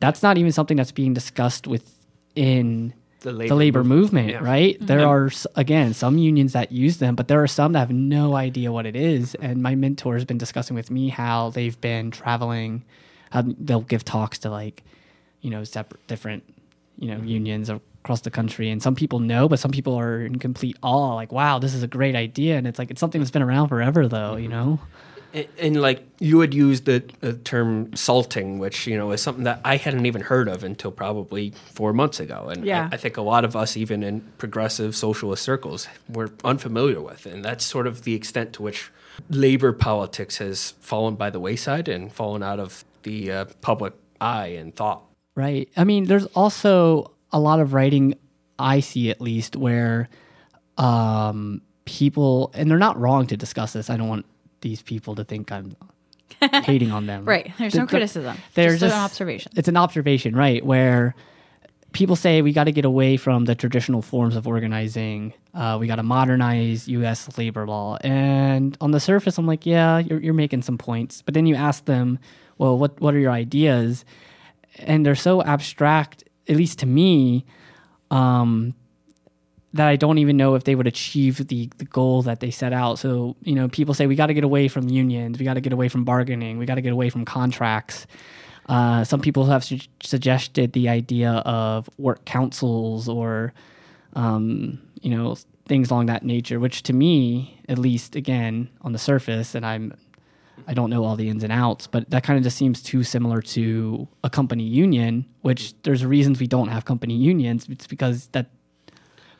that's not even something that's being discussed within The the labor labor, movement, movement, yeah. right? Mm-hmm. There are again some unions that use them, but there are some that have no idea what it is. And my mentor has been discussing with me how they've been traveling. How they'll give talks to like, you know, separate different, you know, mm-hmm. unions across the country. And some people know, but some people are in complete awe. Like, wow, this is a great idea. And it's like it's something that's been around forever, though. You mm-hmm. know. And, and like you had used the, the term salting, which you know is something that I hadn't even heard of until probably four months ago, and Yeah. I, I think a lot of us, even in progressive socialist circles, were unfamiliar with, and that's sort of the extent to which labor politics has fallen by the wayside and fallen out of the uh, public eye and thought. Right. I mean, there's also a lot of writing I see at least where um, people, and they're not wrong to discuss this. I don't want these people to think I'm hating on them. Right. There's The- no the- criticism. There's just, an observation. It's an observation, right? Where people say we got to get away from the traditional forms of organizing. Uh, we got to modernize U.S. labor law. And on the surface, I'm like, yeah, you're, you're making some points. But then you ask them, well, what what are your ideas? and they're so abstract, at least to me, um, that I don't even know if they would achieve the, the goal that they set out. So, you know, people say we got to get away from unions, we got to get away from bargaining, we got to get away from contracts. Uh, some people have su- suggested the idea of work councils or, um, you know, things along that nature, which to me, at least, again, on the surface, and I'm, I don't know all the ins and outs, but that kind of just seems too similar to a company union, which there's reasons we don't have company unions. It's because that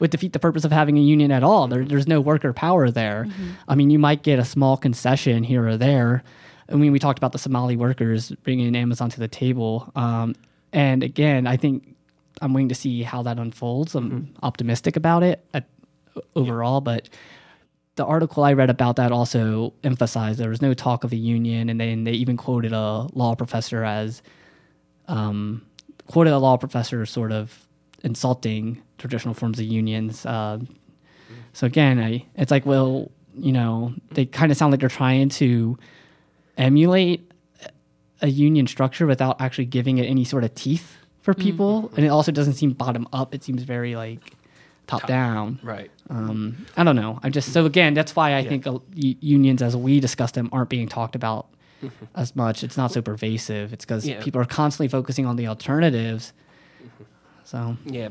would defeat the purpose of having a union at all. There, there's no worker power there. I mean, you might get a small concession here or there. I mean, we talked about the Somali workers bringing Amazon to the table. Um, and again, I think I'm waiting to see how that unfolds. I'm optimistic about it at, overall, but the article I read about that also emphasized there was no talk of a union, and then they even quoted a law professor as um, quoted a law professor sort of insulting traditional forms of unions. Uh, so again, I it's like well, you know, they kind of sound like they're trying to emulate a union structure without actually giving it any sort of teeth for people, and it also doesn't seem bottom up. It seems very like top, down. Right. Um, I don't know. I'm just so again, that's why I think uh, unions, as we discuss them, aren't being talked about as much. It's not so pervasive. It's because Yeah. people are constantly focusing on the alternatives. So Yeah,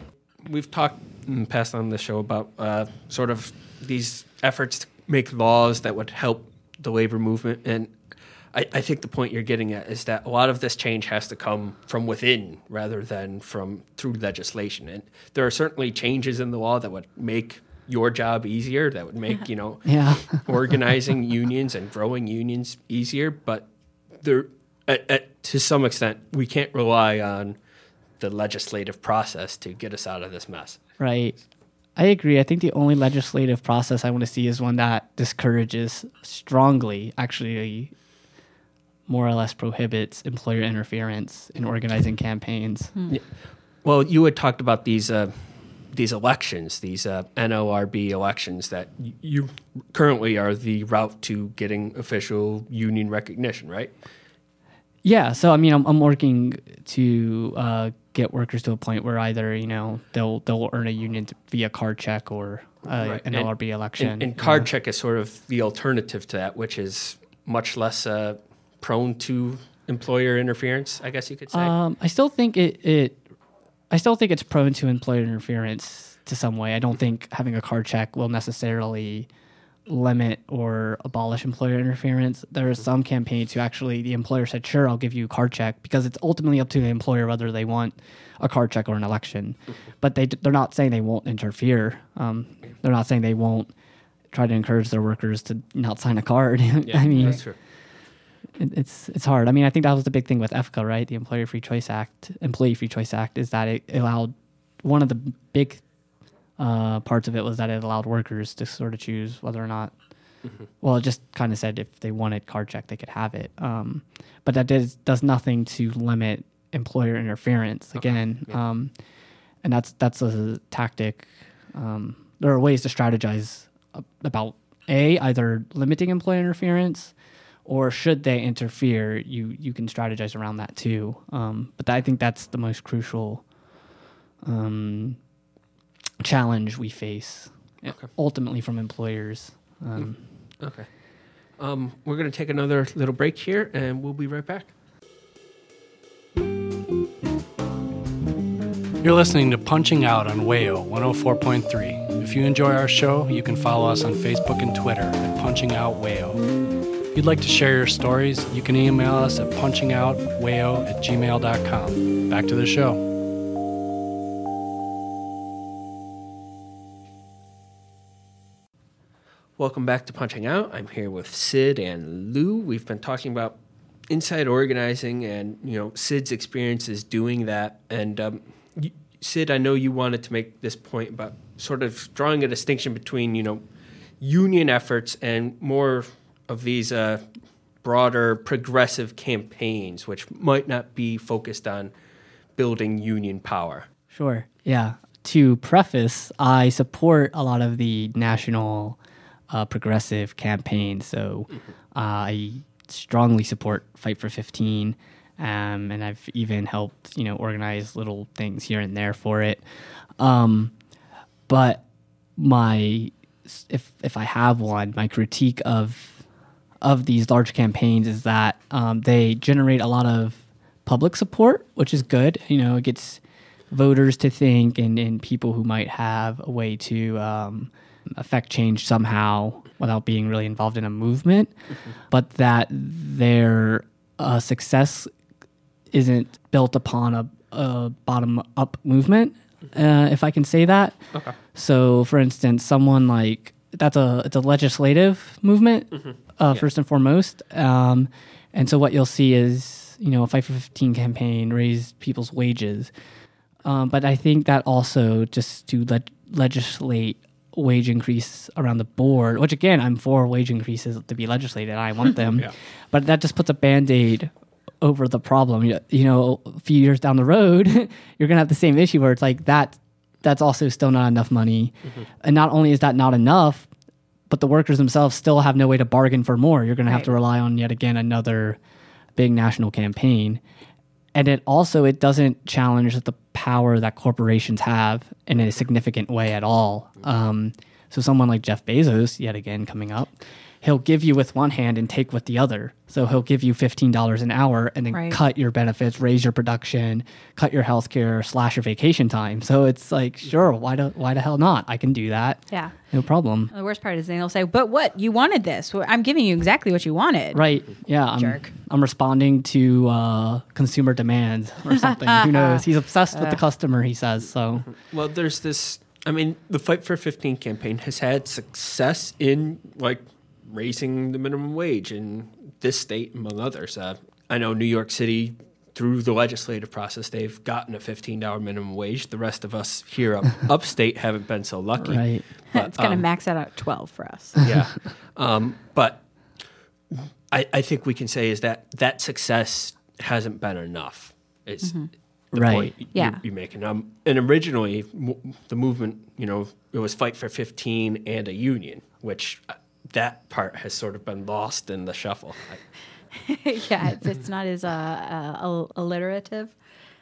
we've talked in the past on the show about uh, sort of these efforts to make laws that would help the labor movement, and I, I think the point you're getting at is that a lot of this change has to come from within rather than from through legislation. And there are certainly changes in the law that would make your job easier, that would make you know yeah, organizing unions and growing unions easier, but there, at, at, to some extent, we can't rely on the legislative process to get us out of this mess. right. I agree. I think the only legislative process I want to see is one that discourages strongly, actually, more or less prohibits employer interference in organizing campaigns. Well, you had talked about these uh, these elections, these uh, NLRB elections that y- you currently are the route to getting official union recognition, right? Yeah, so I mean, I'm, I'm working to uh, get workers to a point where either you know they'll they'll earn a union via card check or uh, Right. an And- LRB election. And, and card check is sort of the alternative to that, which is much less uh, prone to employer interference, I guess you could say. Um, I still think it, it. I still think it's prone to employer interference to some way. I don't think having a card check will necessarily limit or abolish employer interference. There are some campaigns who actually the employer said, "Sure, I'll give you a card check," because it's ultimately up to the employer whether they want a card check or an election. But they they're not saying they won't interfere. Um, they're not saying they won't try to encourage their workers to not sign a card. I mean, that's true. it, it's it's hard. I mean, I think that was the big thing with EFCA, right? The Employer Free Choice Act, Employee Free Choice Act, is that it allowed one of the big uh, parts of it was that it allowed workers to sort of choose whether or not. Well, it just kind of said if they wanted card check, they could have it. Um, but that does does nothing to limit employer interference. Again, um, and that's that's a tactic. Um, there are ways to strategize about a either limiting employer interference or should they interfere you you can strategize around that too um, but i think that's the most crucial um, challenge we face Okay. ultimately from employers um, Okay. Um, we're going to take another little break here, and we'll be right back. You're listening to Punching Out on Wayo 104.3. If you enjoy our show, you can follow us on Facebook and Twitter at Punching Out Wayo. If you'd like to share your stories, you can email us at punchingoutwayo at gmail.com. Back to the show. Welcome back to Punching Out. I'm here with Sid and Lou. We've been talking about inside organizing and you know Sid's experiences doing that. And um, Sid, I know you wanted to make this point about sort of drawing a distinction between you know union efforts and more of these uh, broader progressive campaigns, which might not be focused on building union power. Sure. Yeah. To preface, I support a lot of the national uh, progressive campaign. So I strongly support Fight for 15 um, and I've even helped you know organize little things here and there for it. Um, but my if if I have one, my critique of of these large campaigns is that um, they generate a lot of public support, which is good. You know, it gets voters to think and, and people who might have a way to um, affect change somehow without being really involved in a movement, but that their uh, success isn't built upon a, a bottom up movement, uh, if I can say that. Okay. So, for instance, someone like that's a it's a legislative movement uh, first and foremost, um, and so what you'll see is you know a Fight for Fifteen campaign raise people's wages, um, but I think that also just to le- legislate wage increase around the board, which again I'm for wage increases to be legislated, I want them, Yeah. but that just puts a band aid over the problem. You, you know, a few years down the road, you're gonna have the same issue where it's like that. That's also still not enough money, mm-hmm. and not only is that not enough, but the workers themselves still have no way to bargain for more. You're gonna have Right. to rely on yet again another big national campaign, and it also it doesn't challenge the power that corporations have in a significant way at all. Um, so someone like Jeff Bezos, yet again coming up, he'll give you with one hand and take with the other. So he'll give you fifteen dollars an hour and then Right. cut your benefits, raise your production, cut your health care, slash your vacation time. So it's like, sure, why do, why the hell not? I can do that. Yeah. No problem. The worst part is they'll say, "But what you wanted this? I'm giving you exactly what you wanted." Right. Yeah. I'm, Jerk. I'm responding to uh, consumer demands or something. Who knows? He's obsessed with the customer, he says. So, Well, there's this. I mean, the Fight for 15 campaign has had success in like raising the minimum wage in this state, among others. Uh, I know New York City, through the legislative process, they've gotten a $15 minimum wage. The rest of us here up, upstate haven't been so lucky. right. But, it's going to um, max out at 12 for us. yeah. Um, but I, I think we can say is that that success hasn't been enough. Is the Right. point you, Yeah. you're making. Um, and originally, m- the movement, you know, it was fight for 15 and a union, which uh, that part has sort of been lost in the shuffle. Yeah, it's, it's not as uh, uh, alliterative.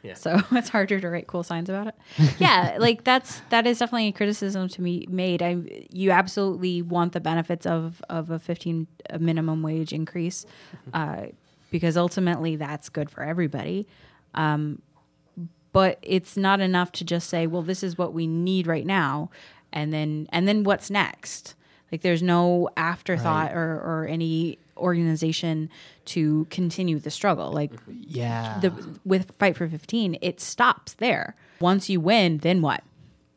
Yeah. So it's harder to write cool signs about it. Yeah, like that's that is definitely a criticism to be made. I you absolutely want the benefits of of a fifteen a minimum wage increase, uh, because ultimately that's good for everybody. Um, but it's not enough to just say, well, this is what we need right now, and then and then what's next? Like there's no afterthought or or any organization to continue the struggle. Like Yeah. the with Fight for 15, it stops there. Once you win, then what?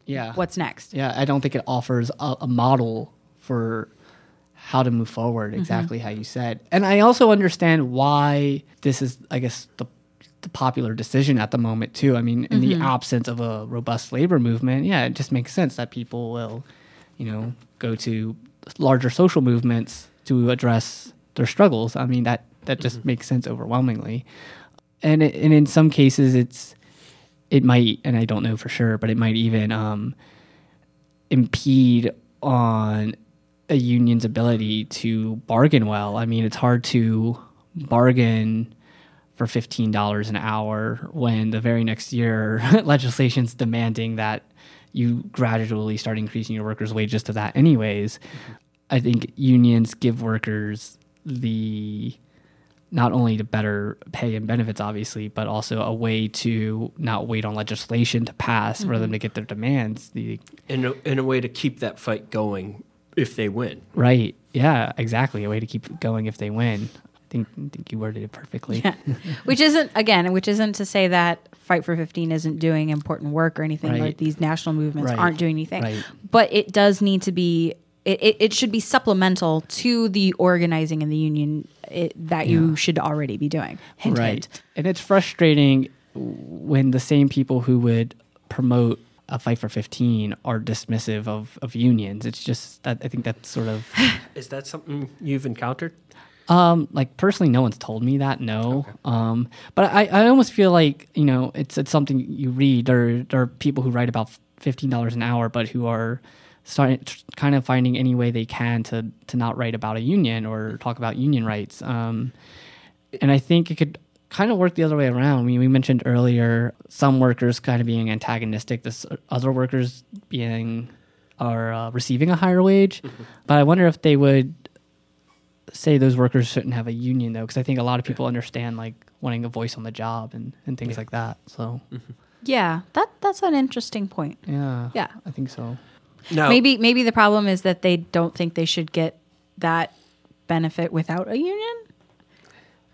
yeah. What's next? Yeah. I don't think it offers a, a model for how to move forward mm-hmm. exactly how you said. And I also understand why this is, I guess, the the popular decision at the moment too. I mean, in the mm-hmm. absence of a robust labor movement, yeah, it just makes sense that people will, you know, go to larger social movements to address their struggles. I mean, that that just makes sense overwhelmingly. And it, and in some cases, it's it might, and I don't know for sure, but it might even um, impede on a union's ability to bargain well. I mean, it's hard to bargain for $15 an hour when the very next year legislation's demanding that you gradually start increasing your workers' wages to that anyways. I think unions give workers the not only the better pay and benefits, obviously, but also a way to not wait on legislation to pass for them mm-hmm. to get their demands. The in, a, in a way to keep that fight going if they win. right, yeah, exactly, a way to keep going if they win. I think, think you worded it perfectly. Yeah. which isn't again, which isn't to say that Fight for 15 isn't doing important work or anything Right. like these national movements Right. aren't doing anything. Right. But it does need to be it, it, it should be supplemental to the organizing and the union it, that you should already be doing. Hint, right. hint. And it's frustrating when the same people who would promote a fight for 15 are dismissive of, of unions. It's just that I think that's sort of Is that something you've encountered? Um, like personally, no one's told me that. No. Um, but I, I almost feel like you know it's it's something you read. There there are people who write about fifteen dollars an hour, but who are starting kind of finding any way they can to to not write about a union or talk about union rights. Um, and I think it could kind of work the other way around. I mean, we mentioned earlier some workers kind of being antagonistic, this other workers being are uh, receiving a higher wage. But I wonder if they would say those workers shouldn't have a union though, because I think a lot of people understand like wanting a voice on the job and, and things like that. So Yeah, that that's an interesting point. yeah, Yeah. I think so. Now, Maybe maybe the problem is that they don't think they should get that benefit without a union.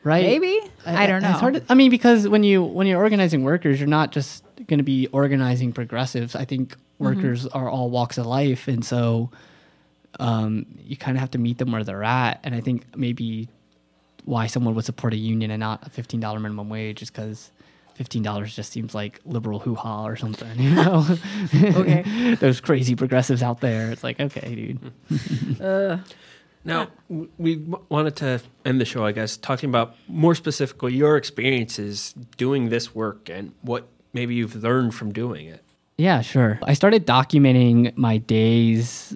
Right? Maybe I, don't know. It's hard to, I mean, because when you when you're organizing workers, you're not just going to be organizing progressives. I think Mm-hmm. workers are all walks of life, and so um, you kind of have to meet them where they're at. And I think maybe why someone would support a union and not a fifteen dollar minimum wage is because fifteen dollars just seems like liberal hoo ha or something. You know, Okay. those crazy progressives out there. It's like okay, dude. Now, we w- wanted to end the show, I guess, talking about more specifically your experiences doing this work and what maybe you've learned from doing it. Yeah, sure. I started documenting my days,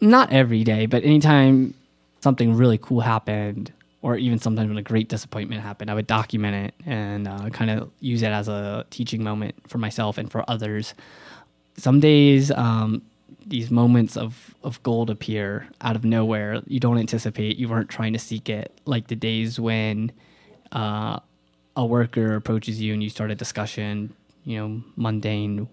not every day, but anytime something really cool happened, or even sometimes when a great disappointment happened, I would document it and uh, kind of use it as a teaching moment for myself and for others. Some days, um, these moments of, of gold appear out of nowhere. You don't anticipate, you weren't trying to seek it, like the days when uh, a worker approaches you and you start a discussion, you know, mundane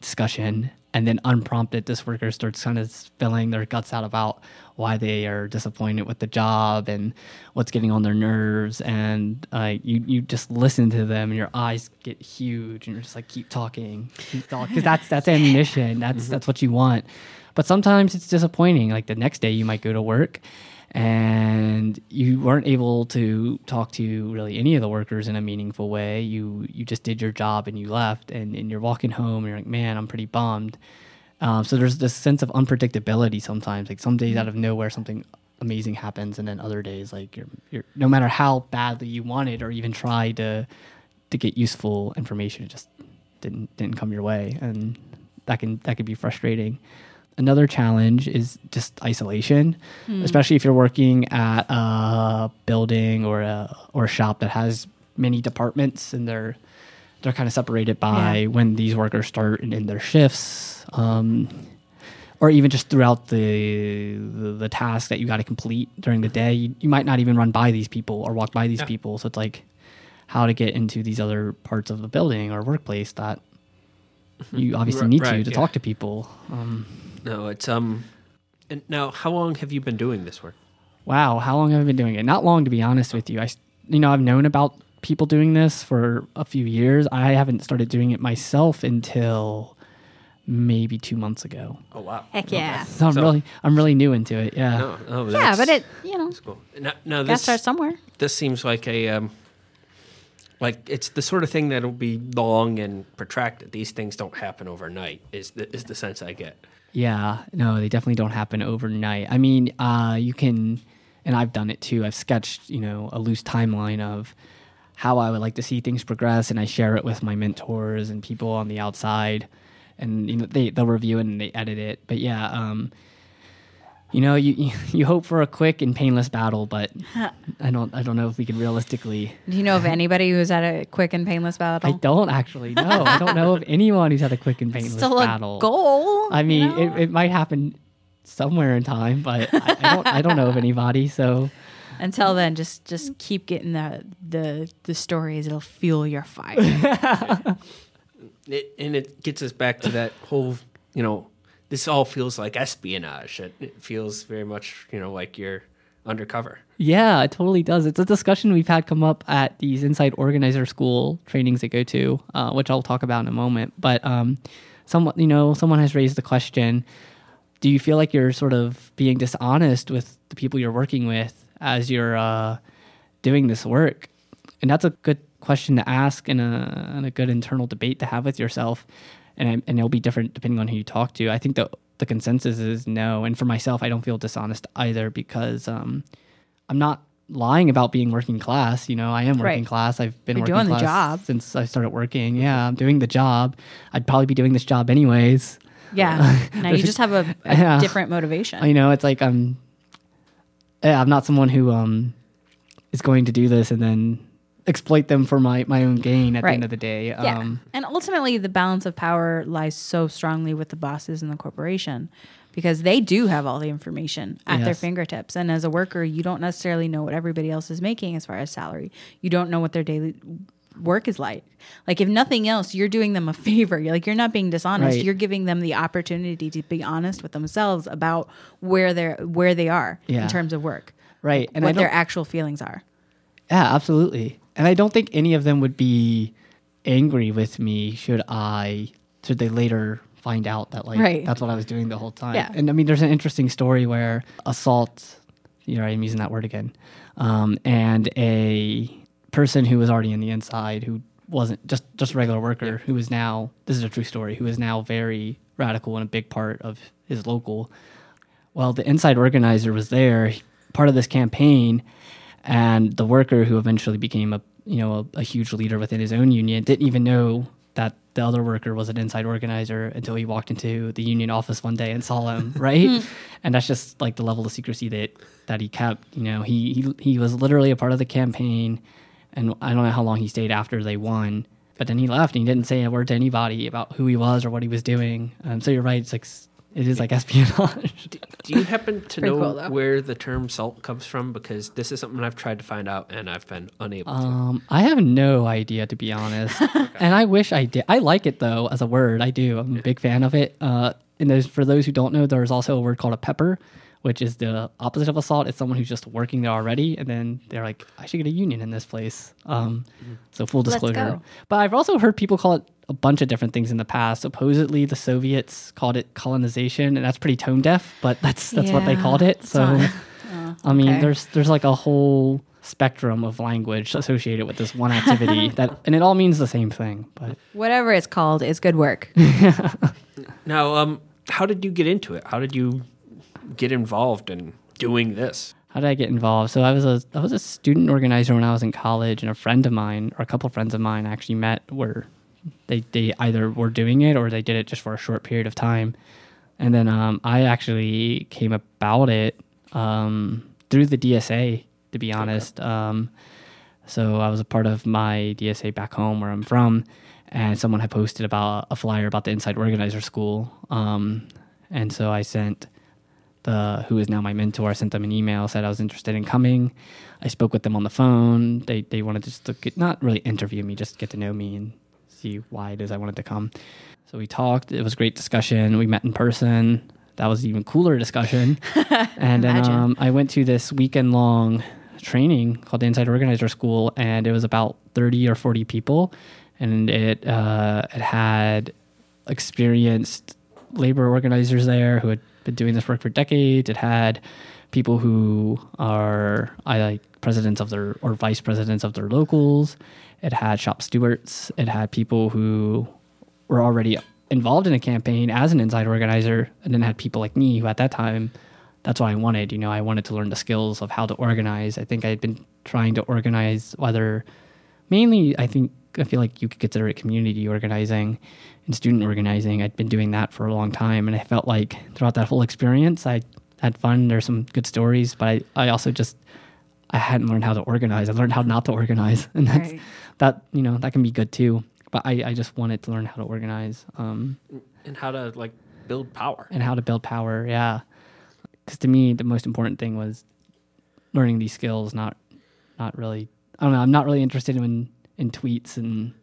discussion, and then unprompted, this worker starts kind of spilling their guts out about why they are disappointed with the job and what's getting on their nerves, and uh, you you just listen to them, and your eyes get huge, and you're just like, keep talking, keep talking, because that's that's ammunition, that's that's what you want. But sometimes it's disappointing. Like the next day, you might go to work and you weren't able to talk to really any of the workers in a meaningful way. You you just did your job and you left, and, and you're walking home. And you're like, man, I'm pretty bummed. Um, so there's this sense of unpredictability sometimes. Like some days out of nowhere, something amazing happens, and then other days, like you're you're no matter how badly you wanted or even tried to to get useful information, it just didn't didn't come your way, and that can that can be frustrating. Another challenge is just isolation, especially if you're working at a building or a or a shop that has many departments and they're they're kind of separated by Yeah. when these workers start and end their shifts. Um, or even just throughout the the, the task that you got to complete during the day, you, you might not even run by these people or walk by these Yeah. people. So it's like how to get into these other parts of the building or workplace that you obviously Right, need to to yeah. talk to people. Um, No, it's um. And now, how long have you been doing this work? wow, how long have I been doing it? Not long, to be honest with you. I, you know, I've known about people doing this for a few years. I haven't started doing it myself until maybe two months ago. Oh wow! Heck yeah. So I'm So- really, I'm really new into it. Yeah. No, no, Yeah, that's- but it you know that's cool. Now, now got to this start somewhere. this seems like a um, like it's the sort of thing that'll be long and protracted. These things don't happen overnight. Is the, is the sense I get? Yeah, no, they definitely don't happen overnight. I mean, uh, you can, and I've done it too. I've sketched, you know, a loose timeline of how I would like to see things progress, and I share it with my mentors and people on the outside, and you know, they they'll review it and they edit it. But yeah, um, you know, you you hope for a quick and painless battle, but I don't I don't know if we can realistically. Do you know of anybody who's had a quick and painless battle? I don't actually know. I don't know of anyone who's had a quick and painless Still a battle. goal. I you mean, know? it, it might happen somewhere in time, but I, I don't. I don't know of anybody. So Until then, just just keep getting the the the stories. It'll fuel your fire. It, and it gets us back to that whole, you know, this all feels like espionage. It, it feels very much, you know, like you're undercover. yeah, it totally does. It's a discussion we've had come up at these inside organizer school trainings I go to, uh, which I'll talk about in a moment. But um, someone, you know, someone has raised the question: Do you feel like you're sort of being dishonest with the people you're working with as you're uh, doing this work? And that's a good question to ask and a, and a good internal debate to have with yourself. And, I- and it'll be different depending on who you talk to. I think the, the consensus is no. And for myself, I don't feel dishonest either because um, I'm not lying about being working class. You know, I am working Right. class. I've been You're working doing the job. since I started working. Yeah, I'm doing the job. I'd probably be doing this job anyways. yeah. Now you just have a, a Yeah. different motivation. You know, it's like I'm. Yeah, I'm not someone who um is going to do this and then exploit them for my, my own gain at Right. the end of the day. Yeah. Um, and ultimately, the balance of power lies so strongly with the bosses and the corporation because they do have all the information at their fingertips. And as a worker, you don't necessarily know what everybody else is making as far as salary. You don't know what their daily work is like. Like, if nothing else, you're doing them a favor. You're like, you're not being dishonest. Right. You're giving them the opportunity to be honest with themselves about where they're where they are Yeah. in terms of work. Right. And what their actual feelings are. Yeah, absolutely. And I don't think any of them would be angry with me should I should they later find out that like Right. that's what I was doing the whole time. Yeah. And I mean there's an interesting story where assault you know, I'm using that word again. Um, and a person who was already in the inside who wasn't just just a regular worker who is now this is a true story, who is now very radical and a big part of his local well, the inside organizer was there, part of this campaign, and the worker who eventually became a you know a, a huge leader within his own union didn't even know that the other worker was an inside organizer until he walked into the union office one day and saw him, right? and that's just like the level of secrecy that that he kept. You know, he he he was literally a part of the campaign, and I don't know how long he stayed after they won. But then he left and he didn't say a word to anybody about who he was or what he was doing. Um, so you're right; it's like it is like espionage. Do you happen to know cool, where the term salt comes from? Because this is something I've tried to find out and I've been unable to. Um, I have no idea to be honest, and I wish I did. I like it though as a word. I do. I'm a big fan of it. Uh, and there's, for those who don't know, there's also a word called a pepper, which is the opposite of assault. It's someone who's just working there already, and then they're like, I should get a union in this place. Um, so full Let's disclosure. go. But I've also heard people call it a bunch of different things in the past. Supposedly the Soviets called it colonization, and that's pretty tone deaf, but that's that's what they called it. So. not- oh, I mean, okay. there's there's like a whole spectrum of language associated with this one activity that, and it all means the same thing. But whatever it's called is good work. Now, um, how did you get into it? How did you get involved in doing this? how did I get involved? So I was a I was a student organizer when I was in college, and a friend of mine, or a couple friends of mine, actually met where they they either were doing it or they did it just for a short period of time, and then um, I actually came about it um, through the DSA. To be honest, um, So I was a part of my DSA back home where I'm from, and someone had posted about a flyer about the Inside Organizer School. Um, and so I sent the who is now my mentor. I sent them an email, said I was interested in coming. I spoke with them on the phone. They they wanted just to get, not really interview me, just get to know me and see why it is I wanted to come. So we talked. It was a great discussion. We met in person. That was even cooler discussion. and then um, I went to this weekend long training called the Inside Organizer School, and it was about thirty or forty people, and it uh, it had experienced labor organizers there who had been doing this work for decades. It had people who are I like presidents of their or vice presidents of their locals. It had shop stewards. It had people who were already involved in a campaign as an inside organizer, and then had people like me who at that time that's what I wanted. You know, I wanted to learn the skills of how to organize. I think I had been trying to organize whether mainly I think I feel like you could consider it community organizing and student organizing. I'd been doing that for a long time and I felt like throughout that whole experience I had fun. There's some good stories, but I, I also just I hadn't learned how to organize. I learned how not to organize. And that's Right. that, you know, that can be good too. But I, I just wanted to learn how to organize. Um, and how to like build power. and how to build power. Yeah, because to me, the most important thing was learning these skills. Not, not really. I don't know. I'm not really interested in in tweets and.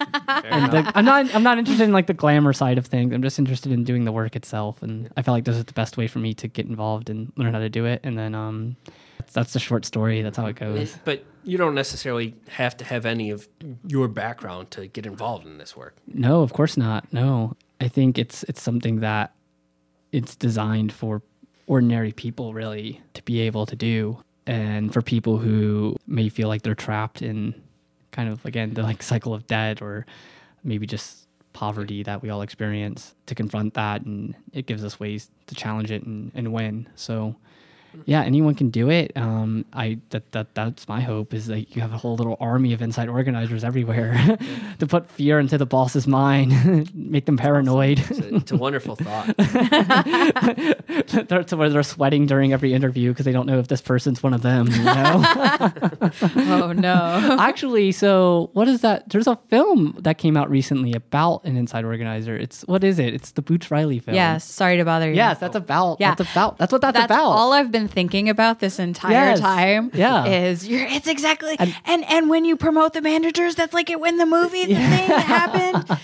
And the, I'm not. I'm not interested in like the glamour side of things. I'm just interested in doing the work itself, and I feel like this is the best way for me to get involved and learn how to do it. And then, um, that's, that's the short story. That's how it goes. But you don't necessarily have to have any of your background to get involved in this work. No, of course not. No, I think it's it's something that it's designed for ordinary people really to be able to do, and for people who may feel like they're trapped in kind of again the like cycle of debt or maybe just poverty that we all experience to confront that and it gives us ways to challenge it and, and win. So yeah, anyone can do it. Um, I that, that that's my hope is that you have a whole little army of inside organizers everywhere to put fear into the boss's mind, make them paranoid. It's a, it's a wonderful thought. they're, to where they're sweating during every interview because they don't know if this person's one of them. You know? Oh no. Actually, so what is that? There's a film that came out recently about an inside organizer. It's what is it? It's the Boots Riley film. yes. Sorry to bother you. Yes, that's about. Yeah. That's about. That's what that's, That's about. all I've been thinking about this entire Yes. time. Yeah. is you're, it's exactly and, and when you promote the managers, that's like it when the movie the thing happened.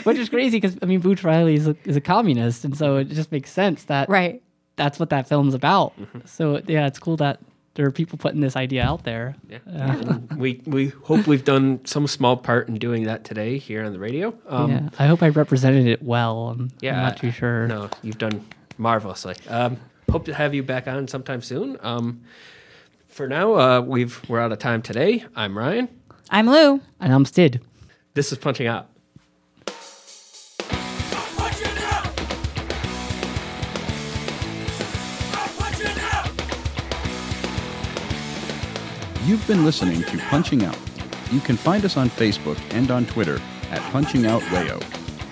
Which is crazy because I mean, Boots Riley is a, is a communist, and so it just makes sense that Right. that's what that film's about. So yeah, it's cool that there are people putting this idea out there. Yeah. And we we hope we've done some small part in doing that today here on the radio. Um, yeah, I hope I represented it well. I'm, Yeah, I'm not too sure. No, you've done marvelously. Um, hope to have you back on sometime soon. Um, for now, uh, we've we're out of time today. I'm Ryan. I'm Lou. And I'm Stid. This is punching out. You've been listening to Punching Out. You can find us on Facebook and on Twitter at Punching Out Wayo.